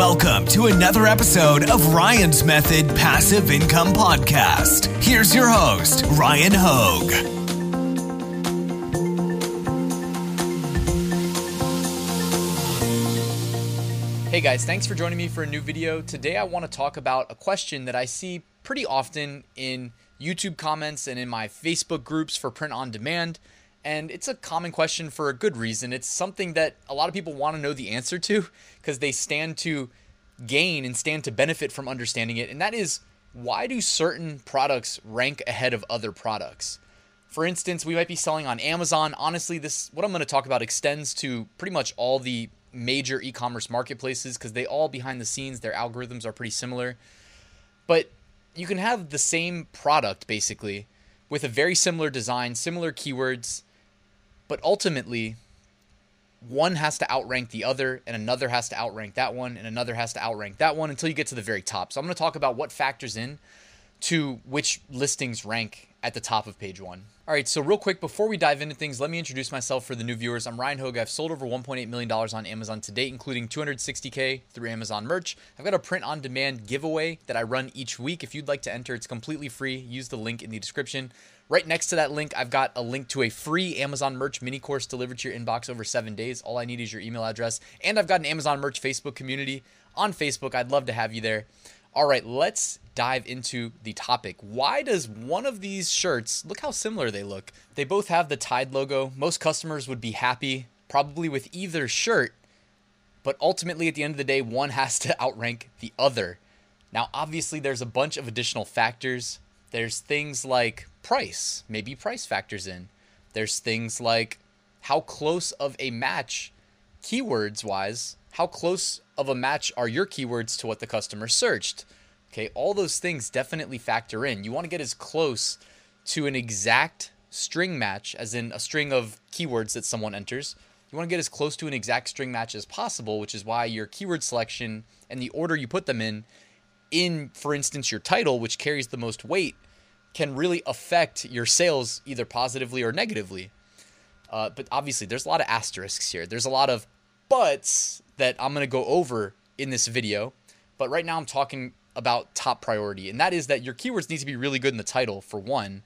Welcome to another episode of Ryan's Method Passive Income Podcast. Here's your host, Ryan Hogue. Hey guys, thanks for joining me for a new video. Today I want to talk about a question that I see pretty often in YouTube comments and in my Facebook groups for print on demand. And it's a common question for a good reason. It's something that a lot of people want to know the answer to because they stand to gain and stand to benefit from understanding it. And that is why do certain products rank ahead of other products? For instance, we might be selling on Amazon. Honestly, this what I'm going to talk about extends to pretty much all the major e-commerce marketplaces because they all behind the scenes their algorithms are pretty similar. But you can have the same product basically with a very similar design, similar keywords, but ultimately one has to outrank the other and another has to outrank that one and another has to outrank that one until you get to the very top. So I'm going to talk about what factors in to which listings rank at the top of page one. All right, so real quick, before we dive into things, let me introduce myself for the new viewers. I'm Ryan Hogue. I've sold over $1.8 million on Amazon to date, including 260K through Amazon merch. I've got a print on demand giveaway that I run each week. If you'd like to enter, it's completely free. Use the link in the description. Right next to that link, I've got a link to a free Amazon merch mini course delivered to your inbox over seven days. All I need is your email address. And I've got an Amazon merch Facebook community on Facebook. I'd love to have you there. All right, let's dive into the topic. Why does one of these shirts look how similar they look? They both have the Tide logo. Most customers would be happy probably with either shirt, but ultimately at the end of the day, one has to outrank the other. Now, obviously, there's a bunch of additional factors. There's things like price, maybe price factors in. There's things like how close of a match, keywords wise, how close of a match are your keywords to what the customer searched? Okay, all those things definitely factor in. You want to get as close to an exact string match, as in a string of keywords that someone enters. You want to get as close to an exact string match as possible, which is why your keyword selection and the order you put them in, in, for instance, your title, which carries the most weight, can really affect your sales either positively or negatively. Uh, but obviously, there's a lot of asterisks here. There's a lot of buts that I'm going to go over in this video. But right now, I'm talking about top priority, and that is that your keywords need to be really good in the title, for one.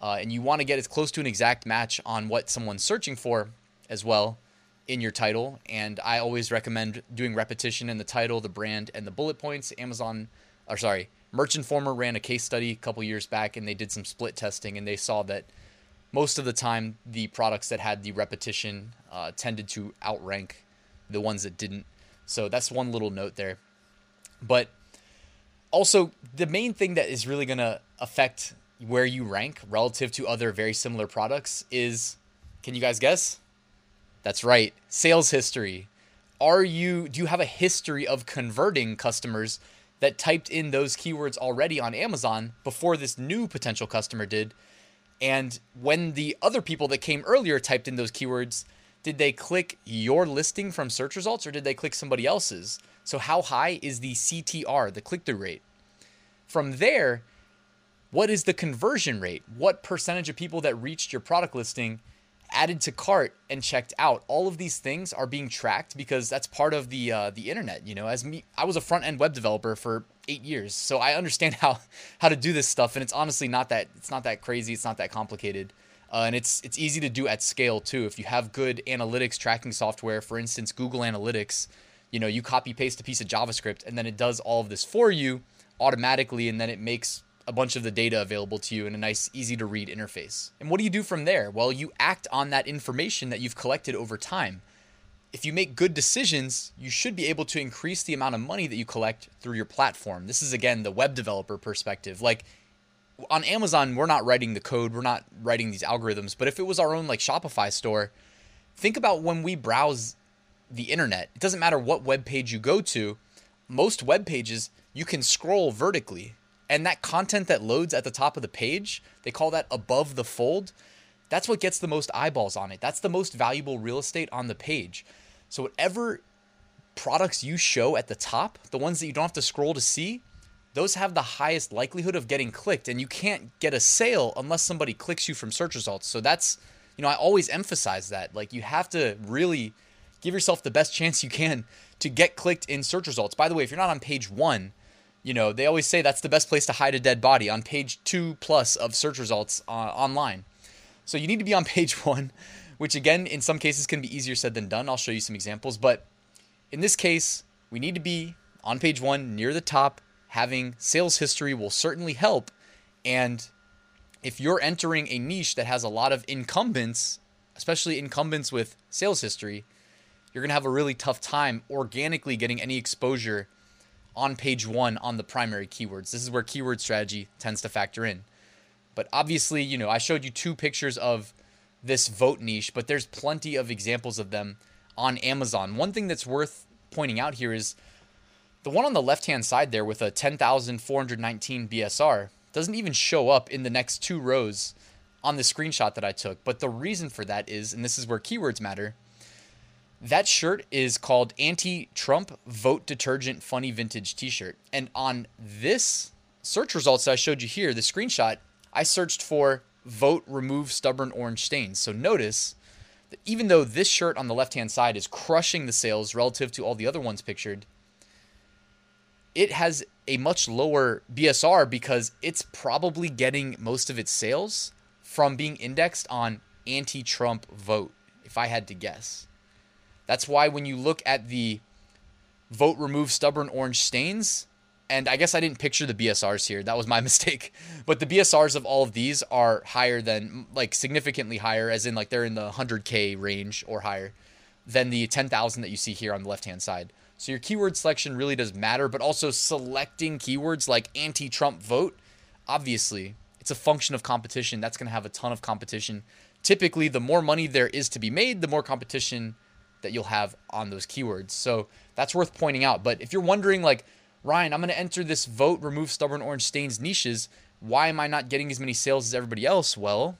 Uh, and you want to get as close to an exact match on what someone's searching for as well in your title. And I always recommend doing repetition in the title, the brand, and the bullet points. Amazon, or sorry, Merch Informer ran a case study a couple years back, and they did some split testing, and they saw that most of the time the products that had the repetition uh, tended to outrank the ones that didn't. So that's one little note there. But also, the main thing that is really going to affect where you rank relative to other very similar products is can you guys guess? That's right, sales history. Are you do you have a history of converting customers that typed in those keywords already on Amazon before this new potential customer did? And when the other people that came earlier typed in those keywords, did they click your listing from search results or did they click somebody else's? So, how high is the CTR, the click through rate? From there, what is the conversion rate? What percentage of people that reached your product listing added to cart and checked out? All of these things are being tracked because that's part of the uh, the internet. You know, as me, I was a front end web developer for eight years, so I understand how how to do this stuff, and it's honestly not that it's not that crazy. It's not that complicated. Uh, and it's it's easy to do at scale too. If you have good analytics tracking software, for instance, Google Analytics, you know, you copy paste a piece of JavaScript and then it does all of this for you automatically, and then it makes a bunch of the data available to you in a nice, easy to read interface. And what do you do from there? Well, you act on that information that you've collected over time. If you make good decisions, you should be able to increase the amount of money that you collect through your platform. This is again the web developer perspective. Like on Amazon, we're not writing the code, we're not writing these algorithms, but if it was our own like Shopify store, think about when we browse the internet. It doesn't matter what web page you go to, most web pages you can scroll vertically. And that content that loads at the top of the page, they call that above the fold. That's what gets the most eyeballs on it. That's the most valuable real estate on the page. So, whatever products you show at the top, the ones that you don't have to scroll to see, those have the highest likelihood of getting clicked. And you can't get a sale unless somebody clicks you from search results. So, that's, you know, I always emphasize that. Like, you have to really give yourself the best chance you can to get clicked in search results. By the way, if you're not on page one, you know, they always say that's the best place to hide a dead body on page two plus of search results uh, online. So you need to be on page one, which again, in some cases can be easier said than done. I'll show you some examples. But in this case, we need to be on page one near the top. Having sales history will certainly help. And if you're entering a niche that has a lot of incumbents, especially incumbents with sales history, you're going to have a really tough time organically getting any exposure on page one on the primary keywords. This is where keyword strategy tends to factor in. But obviously, you know, I showed you two pictures of this vote niche, but there's plenty of examples of them on Amazon. One thing that's worth pointing out here is the one on the left hand side there with a 10,419 BSR doesn't even show up in the next two rows on the screenshot that I took. But the reason for that is, and this is where keywords matter, that shirt is called Anti Trump Vote Detergent Funny Vintage T shirt. And on this search results I showed you here, the screenshot, I searched for vote remove stubborn orange stains. So notice that even though this shirt on the left hand side is crushing the sales relative to all the other ones pictured, it has a much lower BSR because it's probably getting most of its sales from being indexed on anti Trump vote, if I had to guess. That's why when you look at the vote remove stubborn orange stains, and I guess I didn't picture the BSRs here. That was my mistake. But the BSRs of all of these are higher than, like, significantly higher, as in, like, they're in the 100K range or higher than the 10,000 that you see here on the left hand side. So your keyword selection really does matter, but also selecting keywords like anti Trump vote, obviously, it's a function of competition. That's going to have a ton of competition. Typically, the more money there is to be made, the more competition that you'll have on those keywords. So that's worth pointing out. But if you're wondering, like, Ryan, I'm going to enter this vote, remove stubborn orange stains niches. Why am I not getting as many sales as everybody else? Well,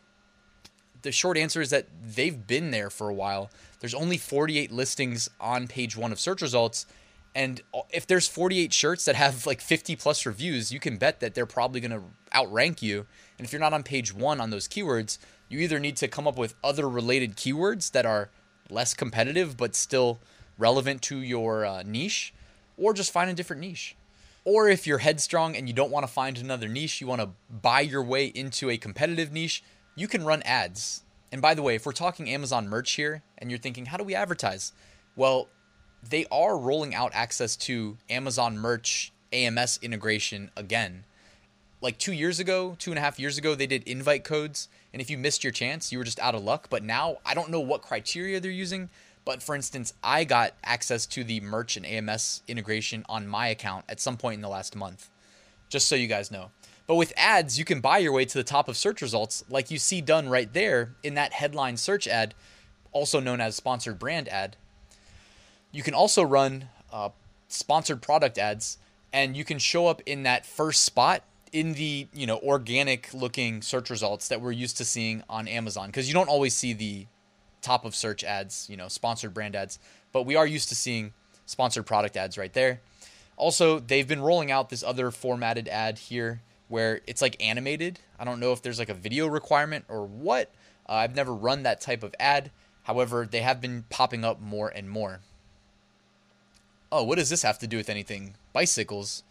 the short answer is that they've been there for a while. There's only 48 listings on page one of search results. And if there's 48 shirts that have like 50 plus reviews, you can bet that they're probably going to outrank you. And if you're not on page one on those keywords, you either need to come up with other related keywords that are less competitive but still relevant to your uh, niche, or just find a different niche. Or if you're headstrong and you don't want to find another niche, you want to buy your way into a competitive niche, you can run ads. And by the way, if we're talking Amazon merch here and you're thinking, how do we advertise? Well, they are rolling out access to Amazon merch AMS integration again. Like two years ago, two and a half years ago, they did invite codes and if you missed your chance, you were just out of luck. But now I don't know what criteria they're using. But for instance, I got access to the merch and AMS integration on my account at some point in the last month, just so you guys know. But with ads, you can buy your way to the top of search results, like you see done right there in that headline search ad, also known as sponsored brand ad. You can also run uh, sponsored product ads, and you can show up in that first spot in the you know organic looking search results that we're used to seeing on Amazon because you don't always see the top of search ads, you know, sponsored brand ads, but we are used to seeing sponsored product ads right there. Also, they've been rolling out this other formatted ad here where it's like animated. I don't know if there's like a video requirement or what. Uh, I've never run that type of ad. However, they have been popping up more and more. Oh, what does this have to do with anything? Bicycles.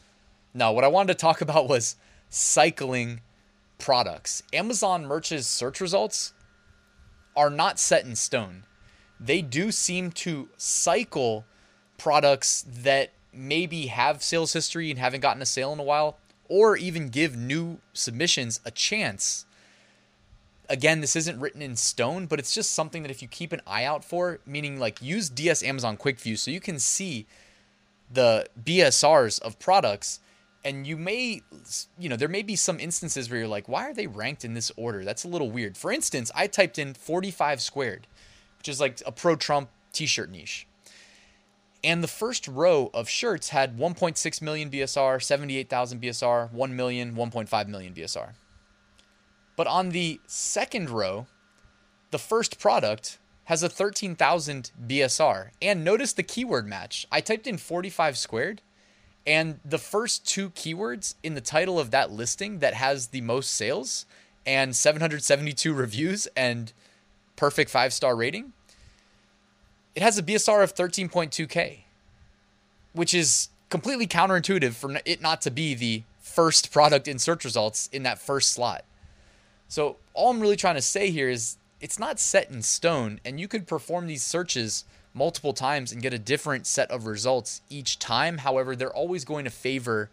No, what I wanted to talk about was cycling products. Amazon Merch's search results are not set in stone. They do seem to cycle products that maybe have sales history and haven't gotten a sale in a while, or even give new submissions a chance. Again, this isn't written in stone, but it's just something that if you keep an eye out for, meaning like use DS Amazon Quick View so you can see the BSRs of products and you may you know there may be some instances where you're like why are they ranked in this order? That's a little weird. For instance i typed in 45 squared which is like a pro trump t-shirt niche And the first row of shirts had 1.6 million BSR, 78,000 BSR, 1 million, 1.5 million BSR. But on the second row, the first product has a 13,000 BSR. And notice the keyword match. I typed in 45 squared, and the first two keywords in the title of that listing that has the most sales and 772 reviews and perfect five star rating, it has a BSR of 13.2K, which is completely counterintuitive for it not to be the first product in search results in that first slot. So, all I'm really trying to say here is it's not set in stone, and you could perform these searches multiple times and get a different set of results each time. However, they're always going to favor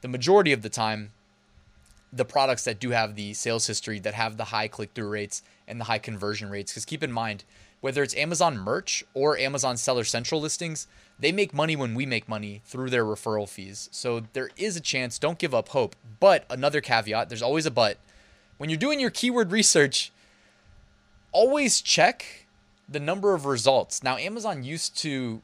the majority of the time the products that do have the sales history that have the high click through rates and the high conversion rates. Because keep in mind, whether it's Amazon merch or Amazon Seller Central listings, they make money when we make money through their referral fees. So there is a chance, don't give up hope. But another caveat, there's always a but. When you're doing your keyword research, always check the number of results. Now, Amazon used to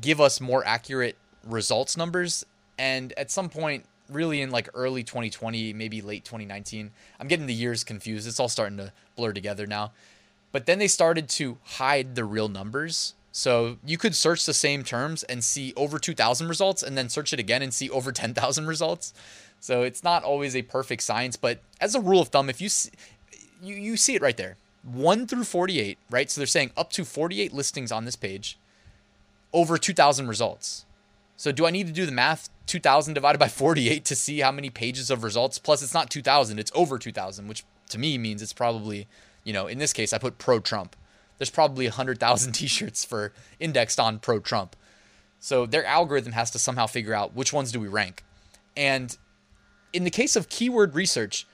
give us more accurate results numbers. And at some point, really in like early 2020, maybe late 2019. I'm getting the years confused. It's all starting to blur together now. But then they started to hide the real numbers. So you could search the same terms and see over 2,000 results and then search it again and see over 10,000 results. So it's not always a perfect science, but as a rule of thumb, if you see, you, you see it right there 1 through 48, right? So they're saying up to 48 listings on this page, over 2,000 results. So do I need to do the math 2000 divided by 48 to see how many pages of results? Plus it's not 2000, it's over 2000, which to me means it's probably, you know, in this case I put pro Trump. There's probably 100,000 t-shirts for indexed on pro Trump. So their algorithm has to somehow figure out which ones do we rank. And in the case of keyword research,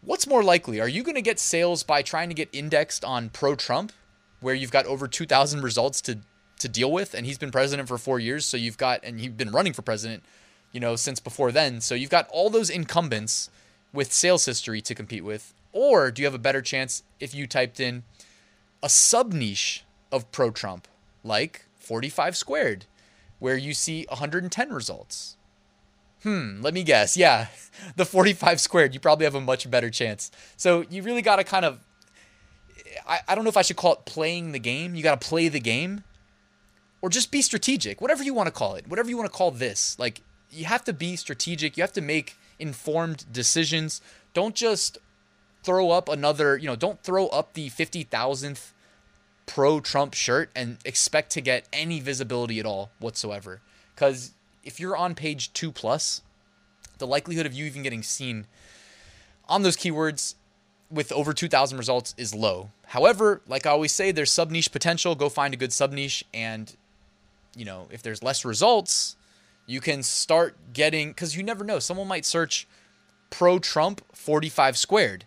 what's more likely? Are you going to get sales by trying to get indexed on pro Trump where you've got over 2000 results to to deal with, and he's been president for four years. So you've got, and he's been running for president, you know, since before then. So you've got all those incumbents with sales history to compete with. Or do you have a better chance if you typed in a sub niche of pro Trump, like 45 squared, where you see 110 results? Hmm, let me guess. Yeah, the 45 squared, you probably have a much better chance. So you really got to kind of I, I don't know if I should call it playing the game. You got to play the game or just be strategic, whatever you want to call it, whatever you want to call this. Like, you have to be strategic. You have to make informed decisions. Don't just throw up another, you know, don't throw up the 50,000th pro Trump shirt and expect to get any visibility at all whatsoever. Because if you're on page two plus, the likelihood of you even getting seen on those keywords with over 2,000 results is low. However, like I always say, there's sub niche potential. Go find a good sub niche and you know, if there's less results, you can start getting because you never know. Someone might search pro Trump 45 squared.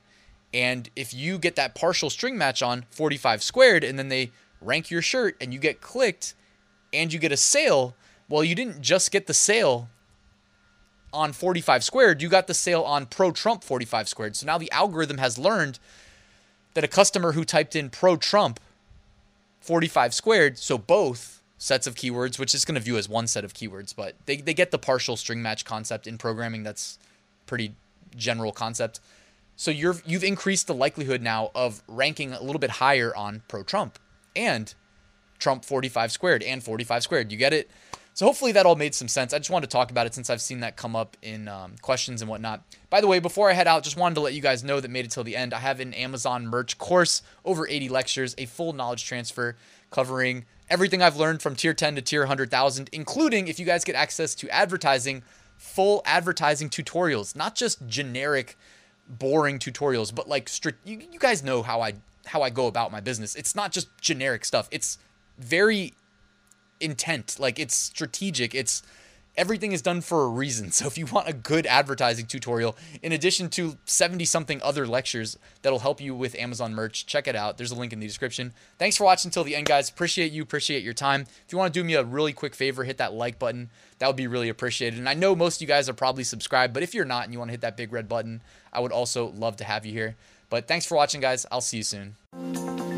And if you get that partial string match on 45 squared and then they rank your shirt and you get clicked and you get a sale, well, you didn't just get the sale on 45 squared, you got the sale on pro Trump 45 squared. So now the algorithm has learned that a customer who typed in pro Trump 45 squared, so both sets of keywords, which is going to view as one set of keywords, but they, they get the partial string match concept in programming. That's pretty general concept. So you're you've increased the likelihood now of ranking a little bit higher on pro Trump and Trump 45 squared and 45 squared. You get it? So hopefully that all made some sense. I just wanted to talk about it since I've seen that come up in um, questions and whatnot. By the way, before I head out, just wanted to let you guys know that made it till the end. I have an Amazon merch course, over 80 lectures, a full knowledge transfer covering everything I've learned from tier 10 to tier 100,000, including if you guys get access to advertising, full advertising tutorials, not just generic boring tutorials, but like you, you guys know how I how I go about my business. It's not just generic stuff. It's very intent, like it's strategic. It's everything is done for a reason. So if you want a good advertising tutorial, in addition to 70 something other lectures that'll help you with Amazon merch, check it out. There's a link in the description. Thanks for watching until the end, guys. Appreciate you, appreciate your time. If you want to do me a really quick favor, hit that like button. That would be really appreciated. And I know most of you guys are probably subscribed, but if you're not and you want to hit that big red button, I would also love to have you here. But thanks for watching, guys. I'll see you soon.